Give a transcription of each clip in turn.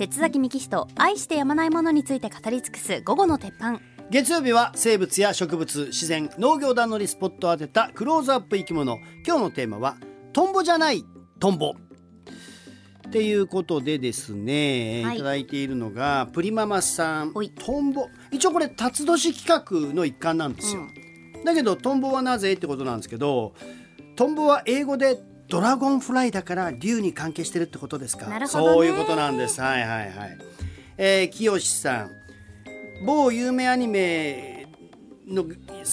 鉄崎幹人愛してやまないものについて語り尽くす午後の鉄板。月曜日は生物や植物自然農業団のリスポットを当てたクローズアップ生き物。今日のテーマはトンボじゃないトンボ。っていうことでですね、はい。い、ただいているのがプリママさんトンボ。一応これ辰年企画の一環なんですよ、だけどトンボはなぜってことなんですけどトンボは英語でドラゴンフライだから竜に関係してるってことですか？なるほどね。そういうことなんです。はいはいはい。えー、清さん。某有名アニメの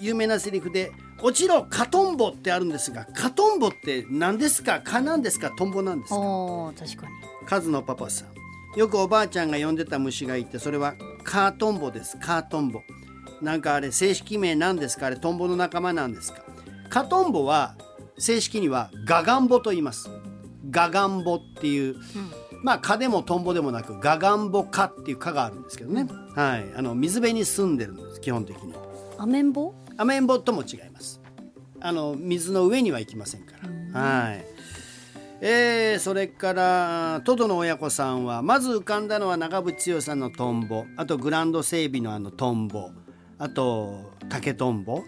有名なセリフで「落ちろカトンボ」ってあるんですがカトンボって何ですか？蚊なんですか？トンボなんですか？確かに。カズのパパさん。よくおばあちゃんが呼んでた虫がいてそれはカートンボです。カートンボ。なんかあれ正式名なんですか？あれトンボの仲間なんですか？カトンボは正式にはガガンボと言います。ガガンボっていう、まあ蚊でもトンボでもなくガガンボ科っていう科があるんですけどね、はい。あの水辺に住んでるんです基本的に。アメンボ？アメンボとも違います。あの水の上には行きませんから、はい。えーそれからトドの親子さんはまず浮かんだのは長渕剛さんのトンボ。あとグランド整備のあのトンボ。あと竹トンボ。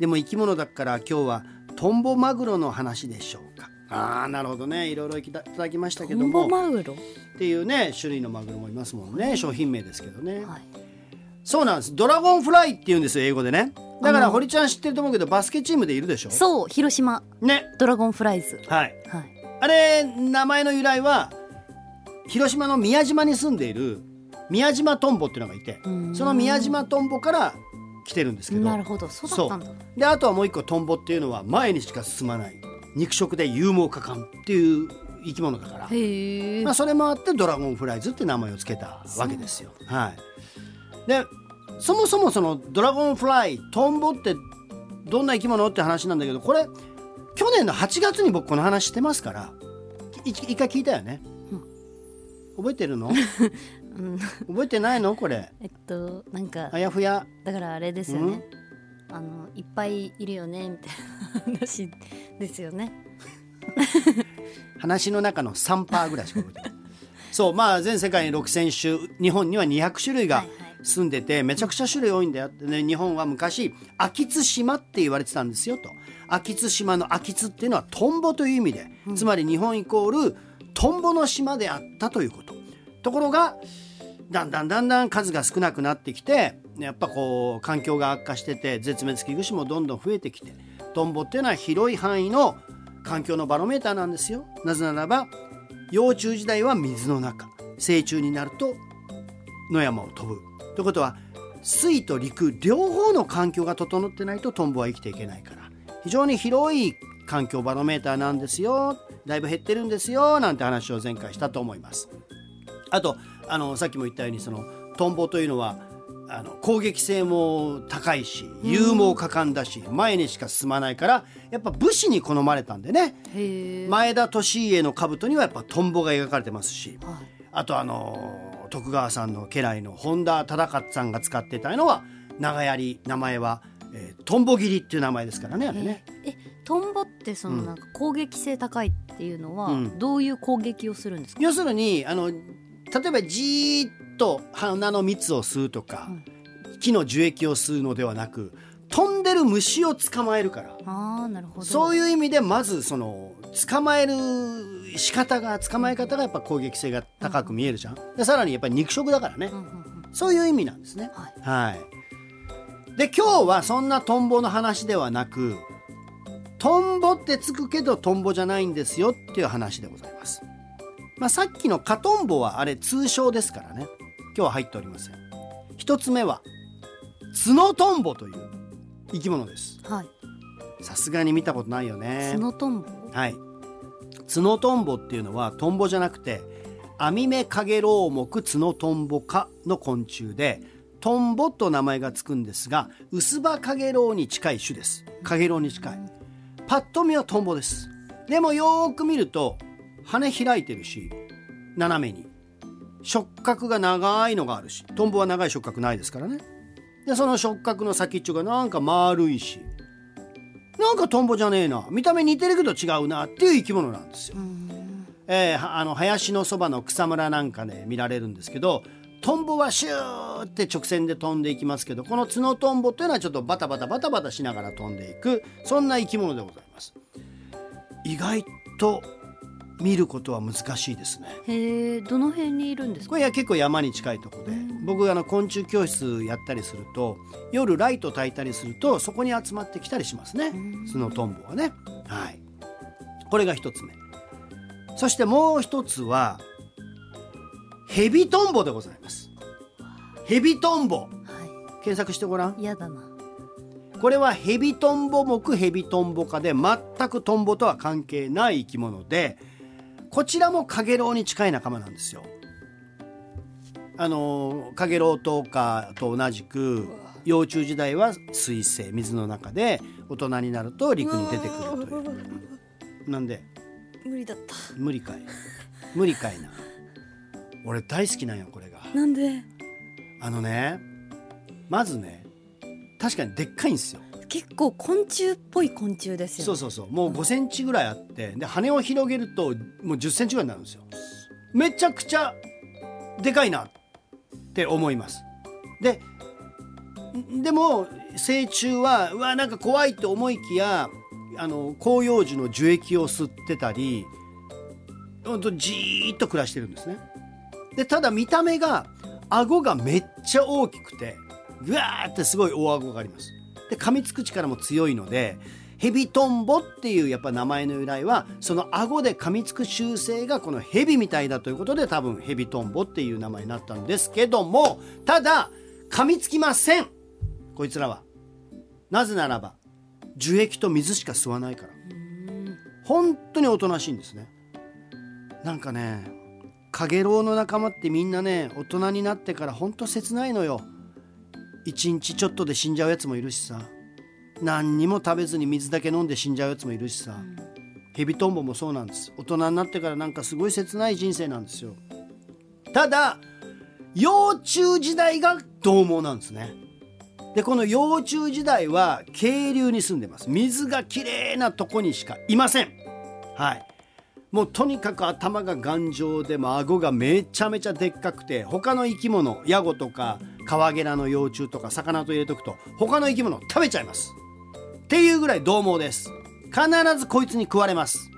でも生き物だから今日はトンボマグロの話でしょうか。ああなるほどね。いろいろいただきましたけトンどもボマグロ？っていうね種類のマグロもいますもんね。商品名ですけどね、はい。そうなんです。ドラゴンフライって言うんですよ英語でね。だから堀ちゃん知ってると思うけどバスケチームでいるでしょ？そう広島。ね。ドラゴンフライズ。はい。はい。あれ名前の由来は広島の宮島に住んでいる宮島トンボっていうのがいてうん。その宮島トンボから来てるんですけど。なるほどそうだったんだ。であとはもう一個トンボっていうのは前にしか進まない。肉食で勇猛果敢っていう生き物だから。まあ、それもあってドラゴンフライズって名前を付けたわけですよ。はい、でそもそもそのドラゴンフライトンボってどんな生き物って話なんだけどこれ去年の8月に僕この話してますからい一回聞いたよね。覚えてるの？うん。覚えてないの？これ。えっとなんかあやふや。だからあれですよね。あのいっぱいいるよねみたいな話ですよね。話の中の3%ぐらいしか覚えてない。そうまあ全世界に6,000種日本には200種類がはいはい。住んでてめちゃくちゃ種類多いんだよ。ってね日本は昔秋津島って言われてたんですよと。秋津島の秋津っていうのはトンボという意味で、つまり日本イコールトンボの島であったということ。ところがだんだんだんだん数が少なくなってきてやっぱこう環境が悪化してて絶滅危惧種もどんどん増えてきてトンボっていうのは広い範囲の環境のバロメーターなんですよ。なぜならば幼虫時代は水の中。成虫になると野山を飛ぶ。ということは水と陸両方の環境が整ってないとトンボは生きていけないから。非常に広い環境バロメーターなんですよ。だいぶ減ってるんですよなんて話を前回したと思います。あとあのさっきも言ったようにそのトンボというのはあの攻撃性も高いし勇猛果敢だし前にしか進まないからやっぱ武士に好まれたんでね。前田利家の兜にはやっぱトンボが描かれてますしはい。あとあの徳川さんの家来の本田忠勝さんが使っていたのは長槍名前は、えートンボ切りっていう名前ですからねあれね。え。えトンボってそのなんか攻撃性高いっていうのはうん。どういう攻撃をするんですか、要するにあの例えばじーっと花の蜜を吸うとか、木の樹液を吸うのではなく飛んでる虫を捕まえるからああなるほどそういう意味でまずその捕まえる仕方が捕まえ方がやっぱ攻撃性が高く見えるじゃん。でさらにやっぱり肉食だからね、うんうんうんそういう意味なんですね。はいはい。で今日はそんなトンボの話ではなくトンボってつくけどトンボじゃないんですよっていう話でございます。まあ、さっきのカトンボはあれ通称ですからね今日は入っておりません。一つ目は角トンボという生き物です。はいさすがに見たことないよね。角トンボ？はい。角トンボっていうのはトンボじゃなくてアミメカゲロウモクツノトンボ科の昆虫でトンボと名前がつくんですがウスバカゲロウに近い種ですカゲロウに近いパッと見はトンボですでもよーく見ると羽開いてるし斜めに。触覚が長いのがあるしトンボは長い触覚ないですからね。でその触覚の先っちょがなんか丸いしなんかトンボじゃねえな見た目似てるけど違うなっていう生き物なんですよ。えーあの林のそばの草むらなんかで見られるんですけどトンボはシューって直線で飛んでいきますけどこの角トンボというのはちょっとバタバタバタバタしながら飛んでいくそんな生き物でございます。意外と見ることは難しいですね。へえどの辺にいるんですか？これは結構山に近いとこで。僕あの昆虫教室やったりすると夜ライト焚いたりするとそこに集まってきたりしますね。スノトンボはね。はい。これが一つ目。そしてもう一つはヘビトンボでございます。ヘビトンボ。は検索してごらん。い嫌だな。これはヘビトンボ目ヘビトンボ科で全くトンボとは関係ない生き物でこちらもカゲロウに近い仲間なんですよ。あのカゲロウトウカと同じく幼虫時代は水生水の中で大人になると陸に出てくるという。なんで？無理だった無理かい？無理かいな。俺大好きなんよこれが。なんで？あのねまずね確かにでっかいんですよ。結構昆虫っぽい昆虫ですよそうそうそう。もう5センチぐらいあってで羽を広げるともう10センチぐらいになるんですよ。めちゃくちゃでかいなって思います。ででも成虫はうわなんか怖いと思いきやあの広葉樹の樹液を吸ってたりほんとじーっと暮らしてるんですね。でただ見た目が顎がめっちゃ大きくてぐわーってすごい大顎がありますで噛みつく力も強いのでヘビトンボっていうやっぱ名前の由来はその顎で噛みつく習性がこのヘビみたいだということで多分ヘビトンボっていう名前になったんですけどもただ噛みつきません。こいつらは。なぜならば樹液と水しか吸わないから。本当におとなしいんですね。なんかねカゲロウの仲間ってみんなね大人になってから本当切ないのよ。一日ちょっとで死んじゃうやつもいるしさ。何にも食べずに水だけ飲んで死んじゃうやつもいるしさ、ヘビトンボもそうなんです。大人になってからなんかすごい切ない人生なんですよ。ただ幼虫時代が獰猛なんですね。でこの幼虫時代は渓流に住んでます。水がきれいなとこにしかいません。はい。もうとにかく頭が頑丈でも顎がめちゃめちゃでっかくて他の生き物ヤゴとかカワゲラの幼虫とか魚と入れとくと他の生き物食べちゃいます。っていうぐらい獰猛です。必ずこいつに食われます。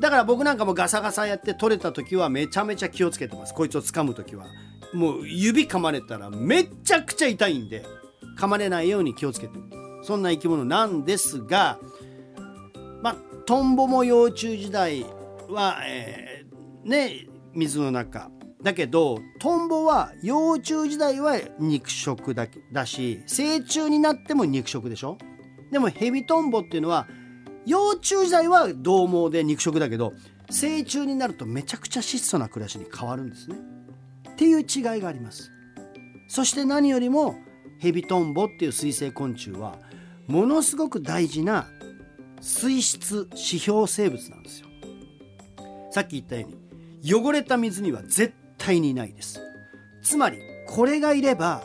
だから僕なんかもガサガサやって取れた時はめちゃめちゃ気をつけてます。こいつを掴む時は。もう指噛まれたらめちゃくちゃ痛いんで噛まれないように気をつけて。そんな生き物なんですがまあトンボも幼虫時代は、えーね水の中だけどトンボは幼虫時代は肉食だだし成虫になっても肉食でしょ？でもヘビトンボっていうのは幼虫時代は獰猛で肉食だけど成虫になるとめちゃくちゃ質素な暮らしに変わるんですね。っていう違いがあります。そして何よりもヘビトンボっていう水生昆虫はものすごく大事な水質指標生物なんですよ。さっき言ったように汚れた水には絶対にないです。つまりこれがいれば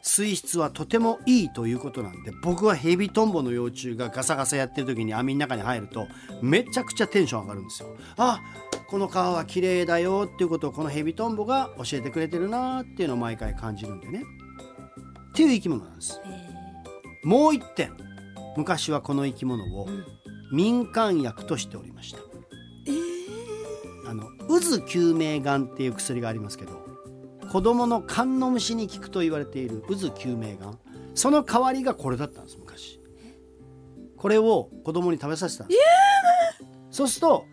水質はとてもいいということなんで僕はヘビトンボの幼虫がガサガサやってる時に網の中に入るとめちゃくちゃテンション上がるんですよ。あこの川は綺麗だよっていうことをこのヘビトンボが教えてくれてるなっていうのを毎回感じるんでね。っていう生き物なんです。もう一点。昔はこの生き物を民間薬としておりました、渦救命丸っていう薬がありますけど子供のカンノムシに効くと言われている渦救命丸。その代わりがこれだったんです昔。これを子供に食べさせたんです。そうすると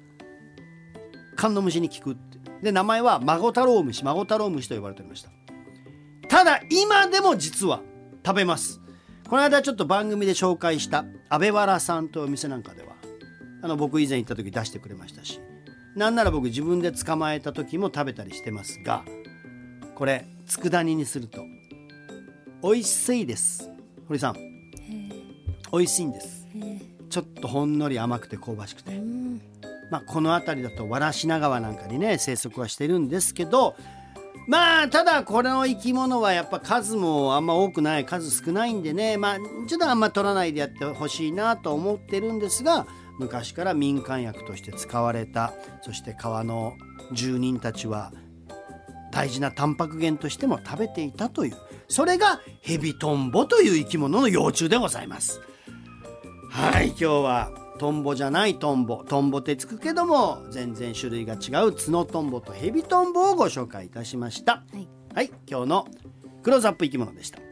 カンノムシに効くって。で名前は孫太郎虫孫太郎虫と呼ばれておりました。ただ今でも実は食べます。この間ちょっと番組で紹介した安倍原さんというお店なんかではあの僕以前行った時出してくれましたしなんなら僕自分で捕まえた時も食べたりしてますがこれ佃煮にすると美味しいです。堀さん。美味しいんです。ちょっとほんのり甘くて香ばしくて。まあこの辺りだと藁科川なんかにね生息はしてるんですけどまあただこれの生き物はやっぱ数もあんま多くない数少ないんでねまあちょっとあんま取らないでやってほしいなと思ってるんですが昔から民間薬として使われた。そして川の住人たちは大事なタンパク源としても食べていたという。それがヘビトンボという生き物の幼虫でございます。はい今日はトンボじゃないトンボトンボってつくけども全然種類が違う角トンボとヘビトンボをご紹介いたしました。はい。はい今日のクローズアップ生き物でした